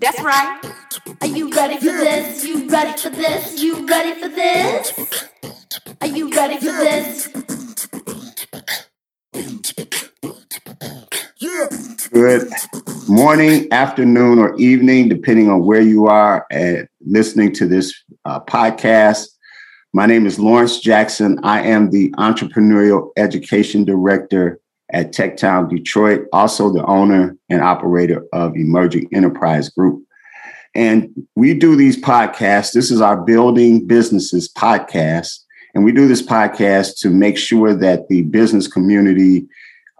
That's right. Are you ready for this? You ready for this? You ready for this? Are you ready for this? Good morning, afternoon, or evening, depending on where you are at listening to this uh, podcast. My name is Lawrence Jackson. I am the Entrepreneurial Education Director at TechTown Detroit, also the owner and operator of Emerging Enterprise Group. And we do these podcasts. This is our Building Businesses podcast. And we do this podcast to make sure that the business community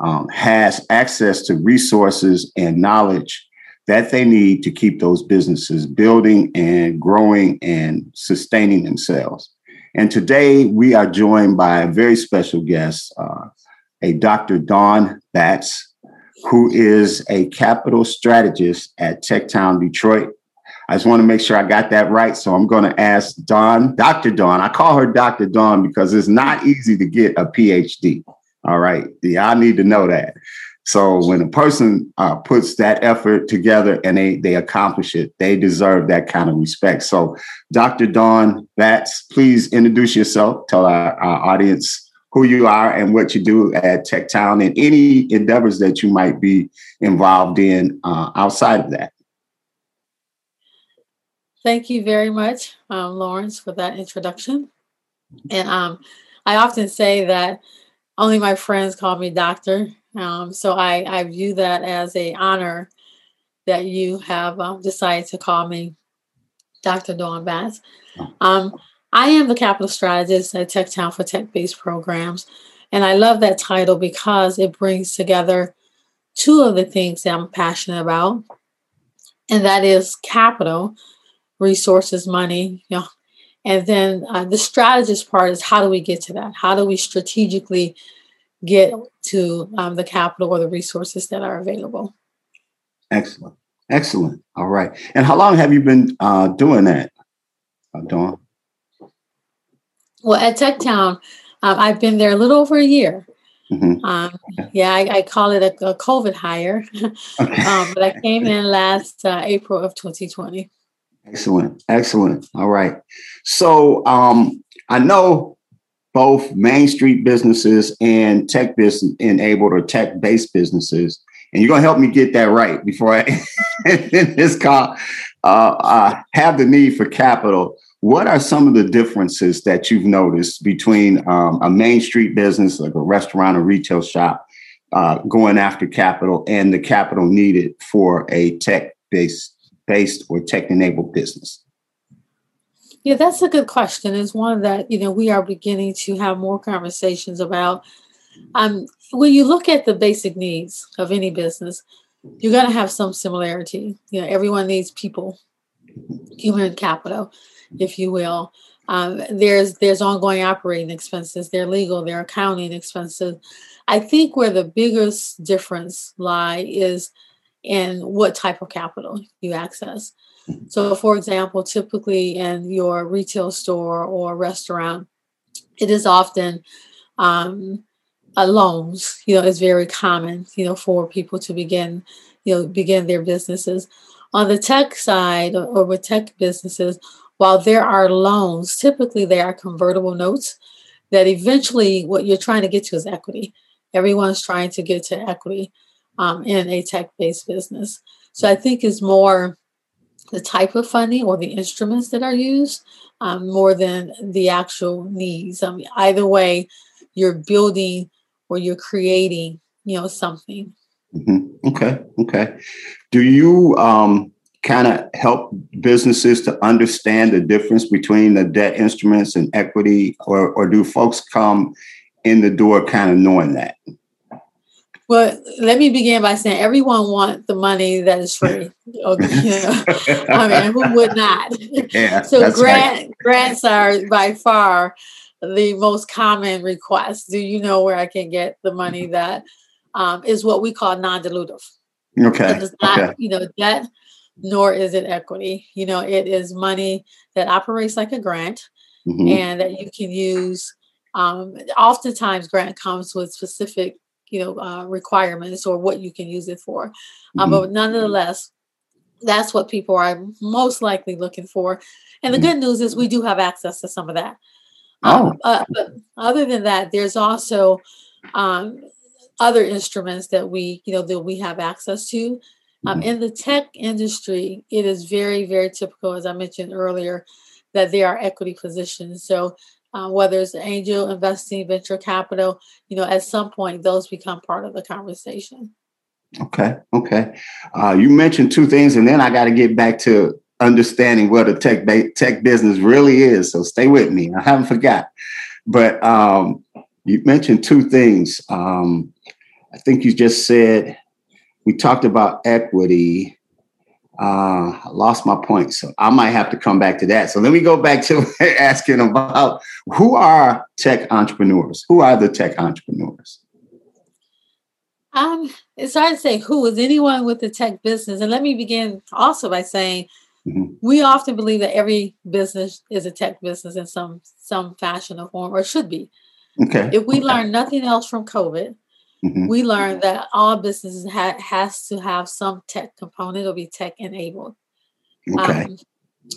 um, has access to resources and knowledge that they need to keep those businesses building and growing and sustaining themselves. And today we are joined by a very special guest, uh, a Dr. Dawn Batts, who is a capital strategist at TechTown Detroit. I just want to make sure I got that right. So I'm going to ask Dawn, Dr. Dawn. I call her Dr. Dawn because it's not easy to get a PhD. All right. Yeah, I need to know that. So when a person uh, puts that effort together and they they accomplish it, they deserve that kind of respect. So, Dr. Dawn Batts, please introduce yourself. Tell our, our audience who you are and what you do at TechTown and any endeavors that you might be involved in uh, outside of that. Thank you very much, um, Lawrence, for that introduction. And um, I often say that only my friends call me doctor. Um, so I, I view that as a honor that you have um, decided to call me Dr. Dawn Batts. I am the capital strategist at TechTown for tech based programs. And I love that title because it brings together two of the things that I'm passionate about, and that is capital, resources, money, you know, and then uh, the strategist part is how do we get to that? How do we strategically get to um, the capital or the resources that are available? Excellent. Excellent. All right. And how long have you been uh, doing that, uh, Dawn? Well, at TechTown, um, I've been there a little over a year. Mm-hmm. Um, yeah, I, I, call it a, a COVID hire, um, but I came in last uh, April of 2020. Excellent, excellent. All right. So um, I know both Main Street businesses and tech business enabled or tech based businesses, and you're gonna help me get that right before I in this call. Uh, uh, have the need for capital what are some of the differences that you've noticed between um, a main street business like a restaurant or retail shop uh, going after capital and the capital needed for a tech based based or tech enabled business? Yeah, that's a good question. It's one that you know we are beginning to have more conversations about. Um, when you look at the basic needs of any business, you're going to have some similarity. You know, everyone needs people, human capital if you will. Um, there's there's ongoing operating expenses, their legal, their accounting expenses. I think where the biggest difference lie is in what type of capital you access. So, for example, typically in your retail store or restaurant, it is often um, loans. You know, it's very common. You know, for people to begin, you know, begin their businesses. On the tech side, or with tech businesses, while there are loans, typically they are convertible notes that eventually what you're trying to get to is equity. Everyone's trying to get to equity um, in a tech based business. So I think it's more the type of funding or the instruments that are used um, more than the actual needs. I mean, either way, you're building or you're creating, you know, something. Mm-hmm. Okay. Okay. Do you um, kind of help businesses to understand the difference between the debt instruments and equity, or, or do folks come in the door kind of knowing that? Well, let me begin by saying everyone wants the money that is free. Okay. I mean, who would not? Yeah, so grant, right. grants are by far the most common request. Do you know where I can get the money that um, is what we call non-dilutive? Okay. Not, okay. you know, debt nor is it equity. You know, it is money that operates like a grant mm-hmm. and that you can use. Um, oftentimes, grant comes with specific, you know, uh, requirements or what you can use it for. Um, mm-hmm. But nonetheless, that's what people are most likely looking for. And the good news is we do have access to some of that. Oh. Um, uh, but other than that, there's also um, other instruments that we, you know, that we have access to. Um, in the tech industry, it is very, very typical, as I mentioned earlier, that there are equity positions. So uh, whether it's angel investing, venture capital, you know, at some point those become part of the conversation. Okay, okay. Uh, you mentioned two things, and then I got to get back to understanding what a tech ba- tech business really is. So stay with me. I haven't forgot. But um, you mentioned two things. Um, I think you just said we talked about equity. Uh, I lost my point, so I might have to come back to that. So let me go back to asking about who are tech entrepreneurs? Who are the tech entrepreneurs? Um, it's hard to say who is anyone with the tech business. And let me begin also by saying mm-hmm. we often believe that every business is a tech business in some some fashion or form, or should be. Okay. If we learn nothing else from COVID, mm-hmm. we learned that all businesses ha- has to have some tech component or be tech enabled. Okay. Um,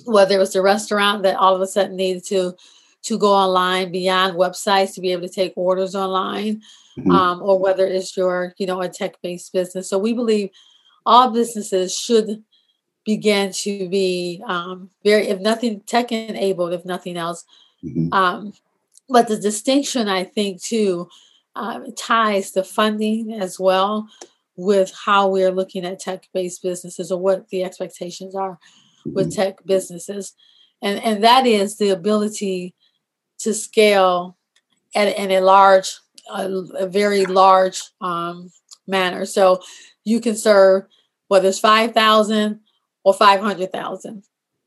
whether it was the restaurant that all of a sudden needed to to go online beyond websites to be able to take orders online, mm-hmm. um, or whether it's your you know a tech based business. So we believe all businesses should begin to be um, very, if nothing, tech enabled, if nothing else. Mm-hmm. Um, but the distinction, I think, too, uh, ties the funding as well with how we're looking at tech-based businesses or what the expectations are mm-hmm. with tech businesses, and and that is the ability to scale at in a large, a, a very large um, manner. So you can serve whether it's five thousand or 500,000.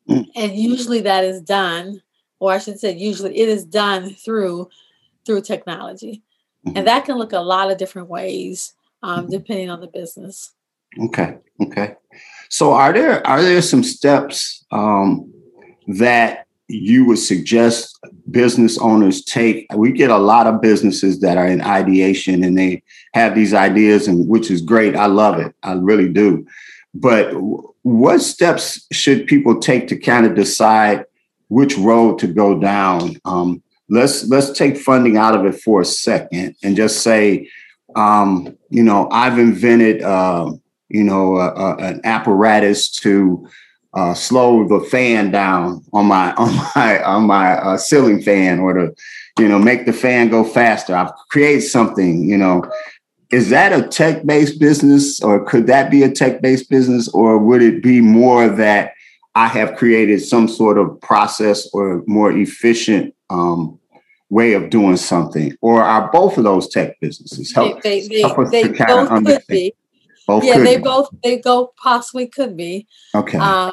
Mm. And usually that is done, or I should say usually it is done through through technology. Mm-hmm. And that can look a lot of different ways um, mm-hmm. depending on the business. Okay. Okay. So are there are there some steps um, that you would suggest business owners take? We get a lot of businesses that are in ideation and they have these ideas, and which is great. I love it. I really do. But what steps should people take to kind of decide which road to go down? Um, let's let's take funding out of it for a second and just say, um, you know, I've invented, uh, you know, an apparatus to uh, slow the fan down on my on my on my uh, ceiling fan, or to, you know, make the fan go faster. I've created something, you know, is that a tech based business or could that be a tech based business or would it be more that I have created some sort of process or more efficient um, way of doing something? Or are both of those tech businesses? Help, they, they, help us they, to kind of Could be. Both yeah, they be. both they go possibly could be. Okay. Um,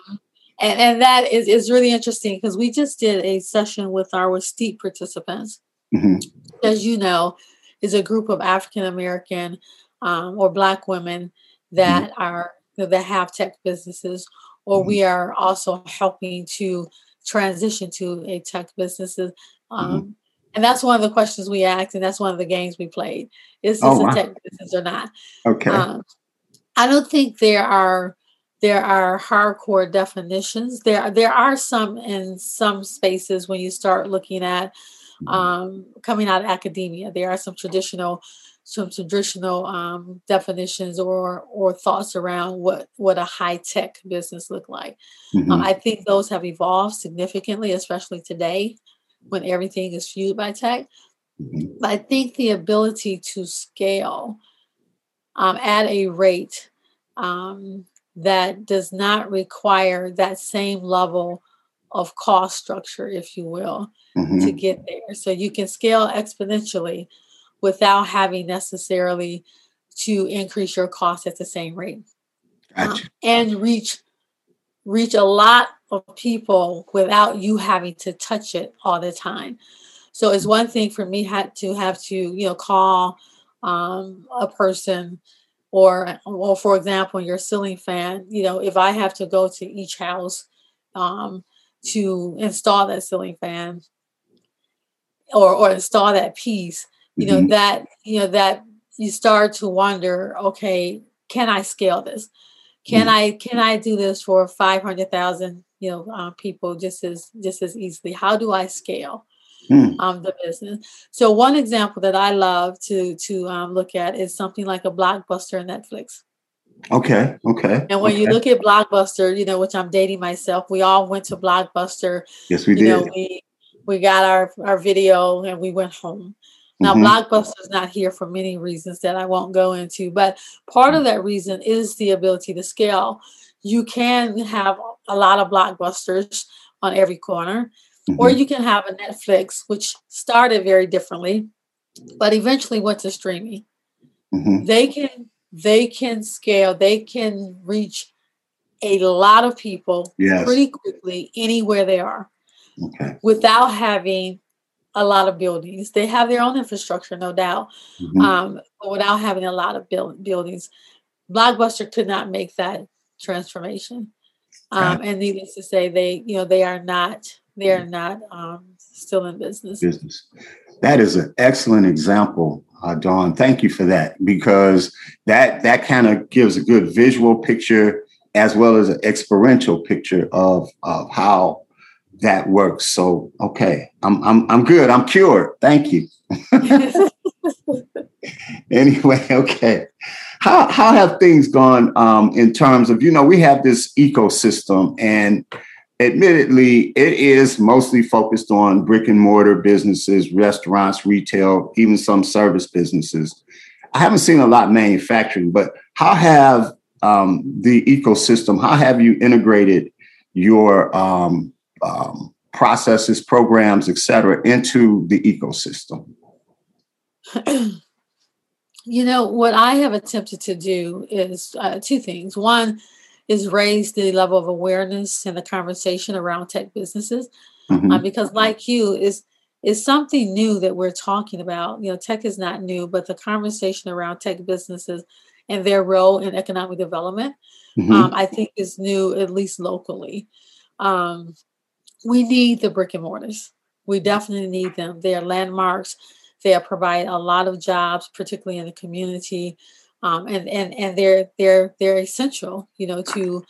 and, and that is, is really interesting because we just did a session with our STEEP participants. Mm-hmm. As you know, is a group of African American um, or Black women that mm-hmm. are that have tech businesses, or mm-hmm. we are also helping to transition to a tech businesses. Um, mm-hmm. And that's one of the questions we asked, and that's one of the games we played. Is this oh, wow. a tech business or not? Okay. Um, I don't think there are there are hardcore definitions. There there are some in some spaces when you start looking at um, coming out of academia. There are some traditional some traditional um, definitions or or thoughts around what what a high tech business look like. Mm-hmm. Um, I think those have evolved significantly, especially today when everything is fueled by tech. Mm-hmm. But I think the ability to scale um, at a rate um, that does not require that same level of cost structure, if you will, mm-hmm. to get there. So you can scale exponentially without having necessarily to increase your cost at the same rate gotcha. um, and reach reach a lot of people without you having to touch it all the time. So it's one thing for me had to have to you know call um, a person or well for example your ceiling fan you know if i have to go to each house um, to install that ceiling fan or or install that piece you know mm-hmm. that you know that you start to wonder okay can i scale this Can mm. I can I do this for five hundred thousand you know uh, people just as just as easily? How do I scale? Mm. Um, the business. So one example that I love to to um, look at is something like a blockbuster Netflix. Okay. Okay. And when okay. you look at Blockbuster, you know, which I'm dating myself, we all went to Blockbuster. Yes, we you did. Know, we we got our our video and we went home. Now, mm-hmm. Blockbuster is not here for many reasons that I won't go into, but part of that reason is the ability to scale. You can have a lot of blockbusters on every corner, mm-hmm. or you can have a Netflix, which started very differently, but eventually went to streaming. Mm-hmm. They can they can scale, they can reach a lot of people yes. pretty quickly anywhere they are okay. without having a lot of buildings. They have their own infrastructure, no doubt, mm-hmm. um, but without having a lot of build- buildings. Blockbuster could not make that transformation. Um, and needless to say, they you know they are not they are not um, still in business. Business. That is an excellent example uh, Dawn. Thank you for that because that that kind of gives a good visual picture as well as an experiential picture of of how that works. So okay, I'm I'm I'm good. I'm cured. Thank you. anyway, okay. How how have things gone um, in terms of you know we have this ecosystem and admittedly, it is mostly focused on brick and mortar businesses, restaurants, retail, even some service businesses. I haven't seen a lot of manufacturing, but how have um, the ecosystem, how have you integrated your um, um, processes, programs, et cetera, into the ecosystem? You know, what I have attempted to do is uh, two things. One, is raise the level of awareness and the conversation around tech businesses. Mm-hmm. Uh, because, like you, is is something new that we're talking about. You know, tech is not new, but the conversation around tech businesses and their role in economic development, mm-hmm. um, I think, is new at least locally. Um, we need the brick and mortars. We definitely need them. They are landmarks. They provide a lot of jobs, particularly in the community um, and and and they're they're they're essential, you know, to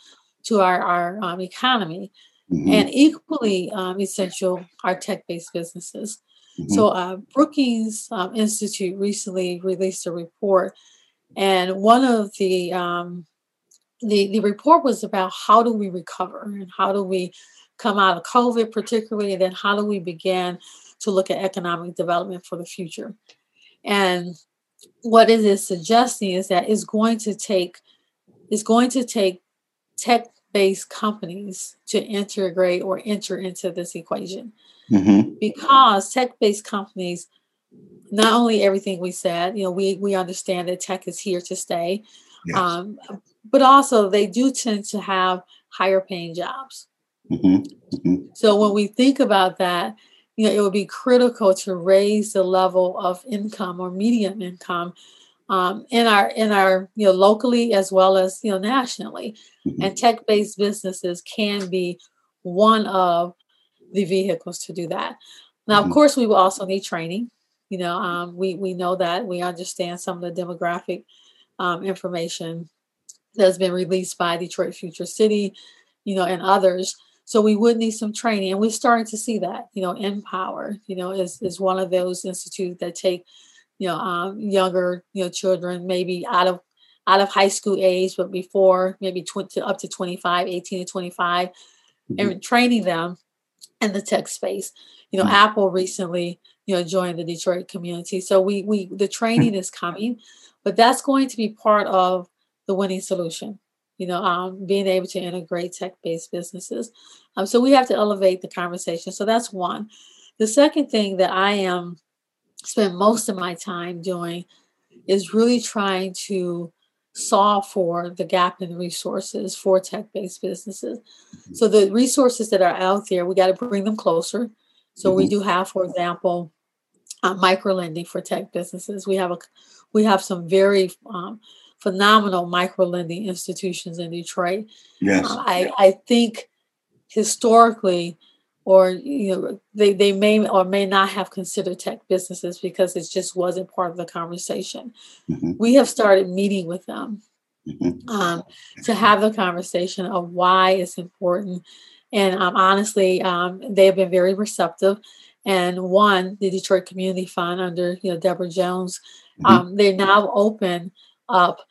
to our our um, economy, mm-hmm. and equally um, essential are tech based businesses. Mm-hmm. So uh, Brookings um, Institute recently released a report, and one of the um, the the report was about how do we recover and how do we come out of COVID, particularly, and then how do we begin to look at economic development for the future. And what it is suggesting is that it's going to take it's going to take tech-based companies to integrate or enter into this equation mm-hmm. because tech-based companies not only everything we said you know we we understand that tech is here to stay yes. um, but also they do tend to have higher paying jobs mm-hmm. Mm-hmm. so when we think about that you know, it would be critical to raise the level of income or median income um, in our in our you know locally as well as you know nationally. Mm-hmm. And tech-based businesses can be one of the vehicles to do that. Now, of mm-hmm. course, we will also need training. You know, um, we we know that we understand some of the demographic um, information that's been released by Detroit Future City, you know, and others. So we would need some training, and we're starting to see that. You know, Empower, you know, is is one of those institutes that take, you know, um, younger, you know, children maybe out of out of high school age, but before maybe 20 up to 25, 18 to 25, mm-hmm. and training them in the tech space. You know, mm-hmm. Apple recently, you know, joined the Detroit community. So we we the training is coming, but that's going to be part of the winning solution you know, um, being able to integrate tech-based businesses. Um, so we have to elevate the conversation. So that's one. The second thing that I am spend most of my time doing is really trying to solve for the gap in resources for tech-based businesses. Mm-hmm. So the resources that are out there, we got to bring them closer. So mm-hmm. we do have, for example, uh, micro lending for tech businesses. We have a we have some very um, phenomenal micro lending institutions in Detroit. Yes. Uh, I, I think historically, or you know, they, they may or may not have considered tech businesses because it just wasn't part of the conversation. Mm-hmm. We have started meeting with them mm-hmm. um, to have the conversation of why it's important. And um, honestly, um, they have been very receptive. And one, the Detroit Community Fund under you know Deborah Jones, mm-hmm. Um, they now open up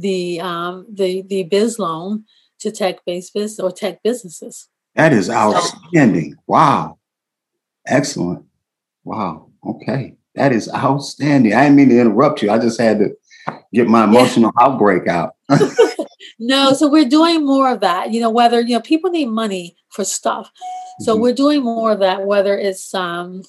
the um, the the biz loan to tech based business or tech businesses. That is outstanding. So, wow. Excellent. Wow. Okay. That is outstanding. I didn't mean to interrupt you. I just had to get my emotional yeah. outbreak out. no, so we're doing more of that. You know, whether you know people need money for stuff, so mm-hmm. we're doing more of that. Whether it's um,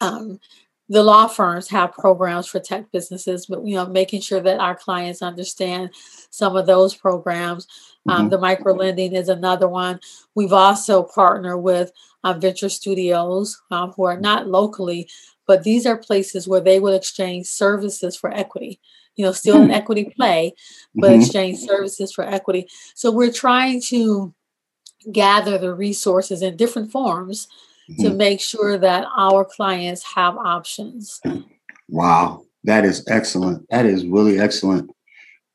um, the law firms have programs for tech businesses, but you know, making sure that our clients understand some of those programs. Um, mm-hmm. the micro lending is another one. We've also partnered with uh, venture studios um, who are not locally, but these are places where they will exchange services for equity. You know, still an hmm. equity play, but mm-hmm. exchange services for equity. So we're trying to gather the resources in different forms. To make sure that our clients have options. Wow, that is excellent. That is really excellent.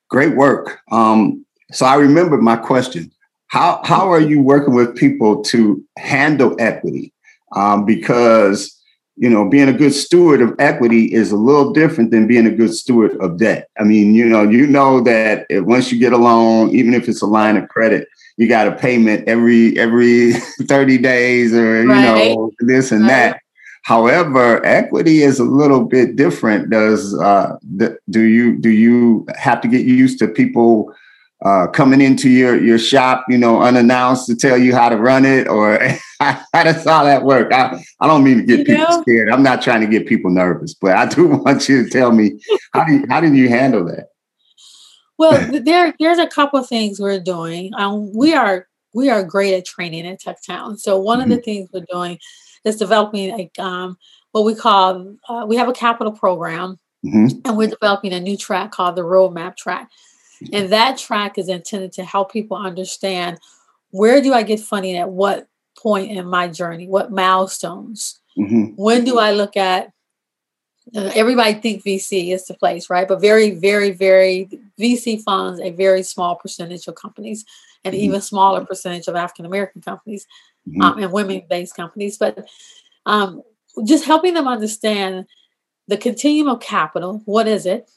Great work. Um, so I remember my question. How how are you working with people to handle equity? Um, because you know, being a good steward of equity is a little different than being a good steward of debt. I mean, you know, you know that once you get a loan, even if it's a line of credit, you got a payment every every 30 days or right. you know this and right. that. However, equity is a little bit different. Does uh, do you do you have to get used to people uh, coming into your your shop, you know, unannounced to tell you how to run it, or how does all that work? I, I don't mean to get you people know? scared. I'm not trying to get people nervous, but I do want you to tell me how do you, how did you handle that? Well, there there's a couple of things we're doing. Um, we are we are great at training in TechTown. So one mm-hmm. of the mm-hmm. things we're doing is developing a um, what we call uh, we have a capital program, mm-hmm. and we're developing a new track called the Roadmap Track and that track is intended to help people understand where do I get funding at what point in my journey, what milestones. Mm-hmm. When do I look at uh, everybody think VC is the place, right? But very, very, very VC funds a very small percentage of companies, and mm-hmm. even smaller percentage of African American companies mm-hmm. um, and women-based companies. But um, just helping them understand the continuum of capital. What is it?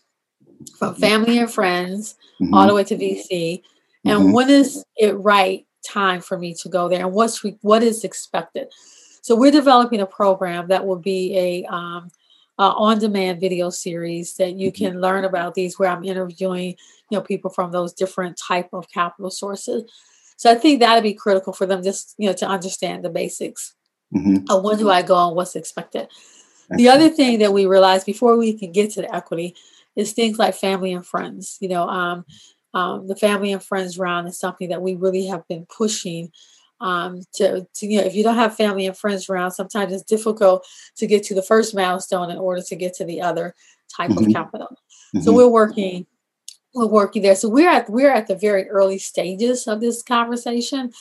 From family and friends mm-hmm. all the way to VC. And mm-hmm. when is it right time for me to go there and what's re- what is expected? So we're developing a program that will be a um, uh, on-demand video series that you mm-hmm. can learn about these where I'm interviewing you know people from those different type of capital sources. So I think that'd be critical for them just you know to understand the basics. Mm-hmm. Of when do I go and what's expected. The other thing that we realized before we can get to the equity is things like family and friends. You know, um, um, the family and friends round is something that we really have been pushing um, to, to, you know, if you don't have family and friends around, sometimes it's difficult to get to the first milestone in order to get to the other type mm-hmm. of capital. Mm-hmm. So we're working, we're working there. So we're at we're at the very early stages of this conversation.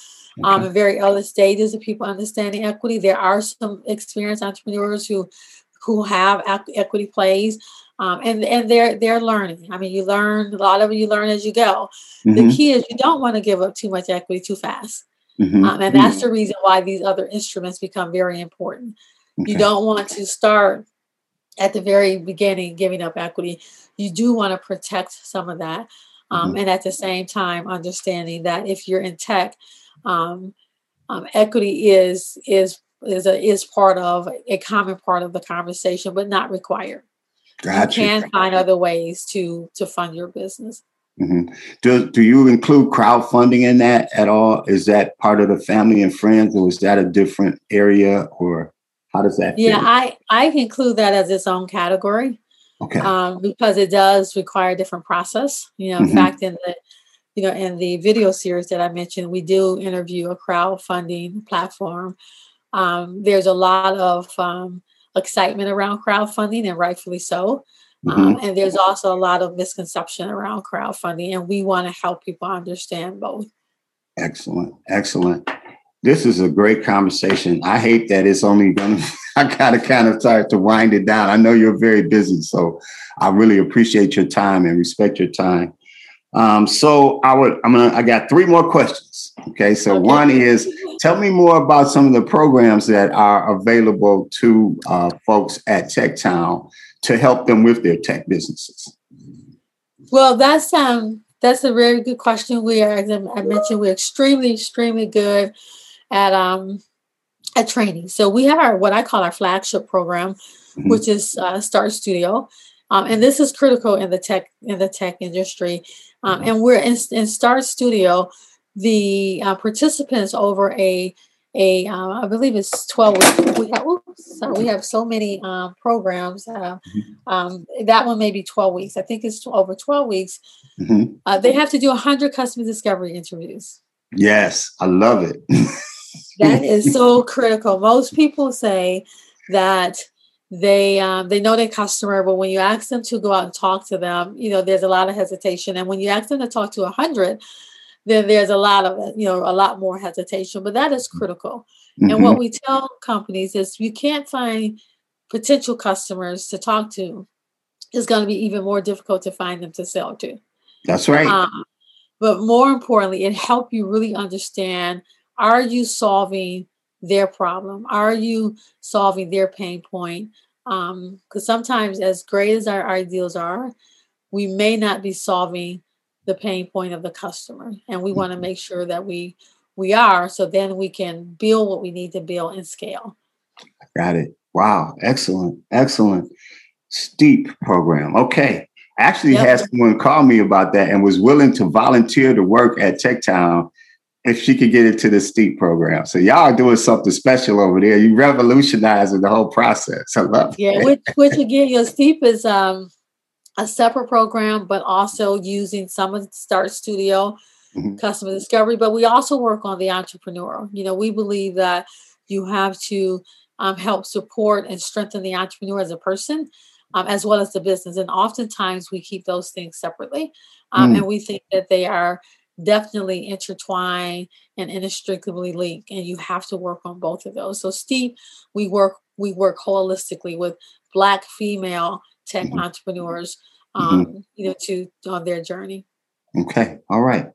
Um, okay. Um, very early stages of people understanding equity. There are some experienced entrepreneurs who who have equity plays um, and and they're they're learning. I mean, you learn a lot of. You learn as you go. Mm-hmm. The key is you don't want to give up too much equity too fast, mm-hmm. um, and that's mm-hmm. the reason why these other instruments become very important. Okay. You don't want to start at the very beginning giving up equity. You do want to protect some of that, um, mm-hmm. and at the same time understanding that if you're in tech, um, um, equity is is is a, is part of a common part of the conversation, but not required. Gotcha. You can find other ways to to fund your business. Mm-hmm. Do do you include crowdfunding in that at all? Is that part of the family and friends, or is that a different area, or how does that? Yeah, I I include that as its own category. Okay. Um, because it does require a different process. You know, in mm-hmm. fact, in the you know in the video series that I mentioned, we do interview a crowdfunding platform. Um, there's a lot of um, excitement around crowdfunding, and rightfully so. Mm-hmm. Um, and there's also a lot of misconception around crowdfunding, and we want to help people understand both. Excellent, excellent. This is a great conversation. I hate that it's only going I got to kind of start to wind it down. I know you're very busy, so I really appreciate your time and respect your time. Um, so I would, I'm gonna, I got three more questions. Okay, so okay. one is, tell me more about some of the programs that are available to uh, folks at TechTown to help them with their tech businesses. Well, that's um, that's a very good question. We are, as I mentioned, we're extremely, extremely good at um, at training. So we have our what I call our flagship program, mm-hmm. which is uh, Start Studio, um, and this is critical in the tech in the tech industry. Um, and we're in, in Start Studio. The uh, participants over a a uh, I believe it's twelve weeks. We have oops, sorry, we have so many um, programs. Uh, mm-hmm. um, that one may be twelve weeks. I think it's over twelve weeks. Mm-hmm. Uh, they have to do hundred customer discovery interviews. Yes, I love it. that is so critical. Most people say that they um, they know their customer, but when you ask them to go out and talk to them, you know, there's a lot of hesitation. And when you ask them to talk to a hundred, then there's a lot of you know a lot more hesitation. But that is critical. Mm-hmm. And what we tell companies is you can't find potential customers to talk to. It's going to be even more difficult to find them to sell to. That's right. Um, but more importantly, it help you really understand: Are you solving their problem? Are you solving their pain point? Because um, sometimes, as great as our ideals are, we may not be solving the pain point of the customer, and we want to make sure that we we are, so then we can build what we need to build and scale. Got it. Wow, excellent, excellent. STEEP program. Okay. Actually, yep. had someone call me about that and was willing to volunteer to work at TechTown if she could get into the STEEP program. So y'all are doing something special over there. You revolutionizing the whole process. I love yeah, it. which which again, your STEEP is um a separate program, but also using some of Start Studio mm-hmm. customer discovery. But we also work on the entrepreneur. You know, we believe that you have to um, help support and strengthen the entrepreneur as a person. Um, as well as the business. And oftentimes we keep those things separately. Um, mm. And we think that they are definitely intertwined and inextricably linked and you have to work on both of those so STEEP we work we work holistically with black female tech mm-hmm. entrepreneurs um, mm-hmm. you know to on their journey okay all right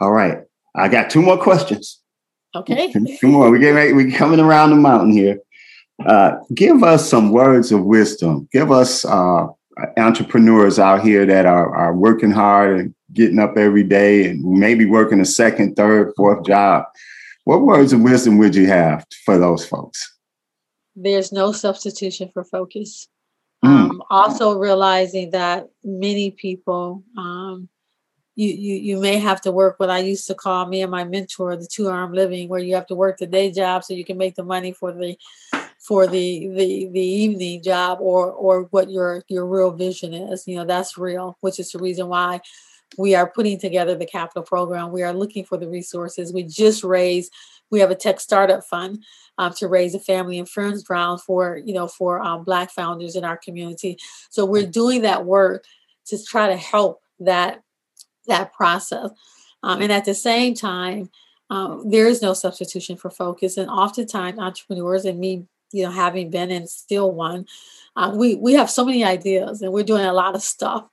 all right i got two more questions okay two more we get ready we're coming around the mountain here uh, give us some words of wisdom give us uh, entrepreneurs out here that are, are working hard and getting up every day and maybe working a second, third, fourth job. What words of wisdom would you have for those folks? There's no substitution for focus. Mm. Um, also realizing that many people, um, you, you you may have to work what I used to call me and my mentor the two arm living, where you have to work the day job so you can make the money for the for the the the evening job or or what your your real vision is. You know that's real, which is the reason why we are putting together the capital program. We are looking for the resources. We just raised, we have a tech startup fund um, to raise a family and friends round for, you know, for um, Black founders in our community. So we're doing that work to try to help that, that process. Um, and at the same time, um, there is no substitution for focus. And oftentimes entrepreneurs and me, you know, having been and still one, uh, we, we have so many ideas and we're doing a lot of stuff.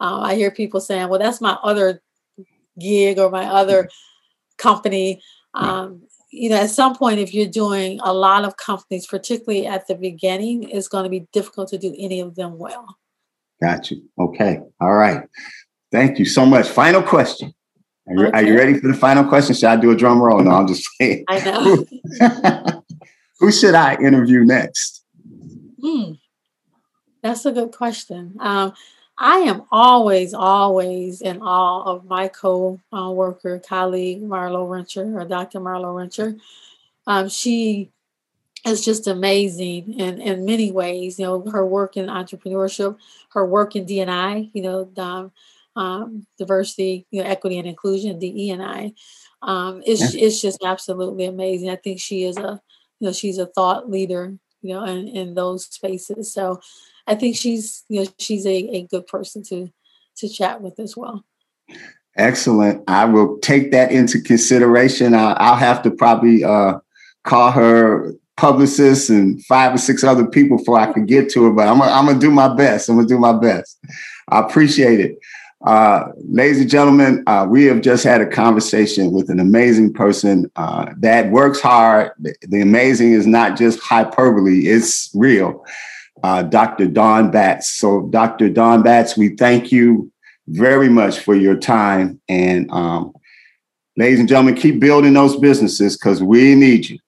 Um, I hear people saying, well, that's my other gig or my other company. Um, you know, at some point, if you're doing a lot of companies, particularly at the beginning, it's going to be difficult to do any of them well. Got you. Okay. All right. Thank you so much. Final question. Are you, okay. are you ready for the final question? Should I do a drum roll? No, I'm just saying. I know. Who should I interview next? Hmm. That's a good question. Um, I am always, always in awe of my co-worker, colleague, Marlo Rencher, or Dr. Marlo Rencher. Um, she is just amazing in, in many ways. You know, her work in entrepreneurship, her work in DNI, you know, um, um, diversity, you know, equity and inclusion, DEI. Um, it's, yeah. it's just absolutely amazing. I think she is a, you know, she's a thought leader, you know, in, in those spaces. So I think she's you know she's a, a good person to to chat with as well. Excellent. I will take that into consideration. I'll, I'll have to probably uh, call her publicist and five or six other people before I can get to her. But I'm I'm gonna do my best. I'm gonna do my best. I appreciate it. Uh, ladies and gentlemen, uh, we have just had a conversation with an amazing person uh, that works hard. The amazing is not just hyperbole, it's real. Uh, Dr. Dawn Batts. So, Dr. Dawn Batts, we thank you very much for your time. And um, ladies and gentlemen, keep building those businesses because we need you.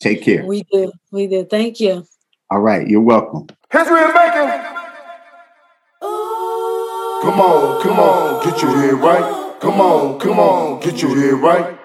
Take care. We do. We do. Thank you. All right. You're welcome. History is making. Come on, come on, get your head right. Come on, come on, get your head right.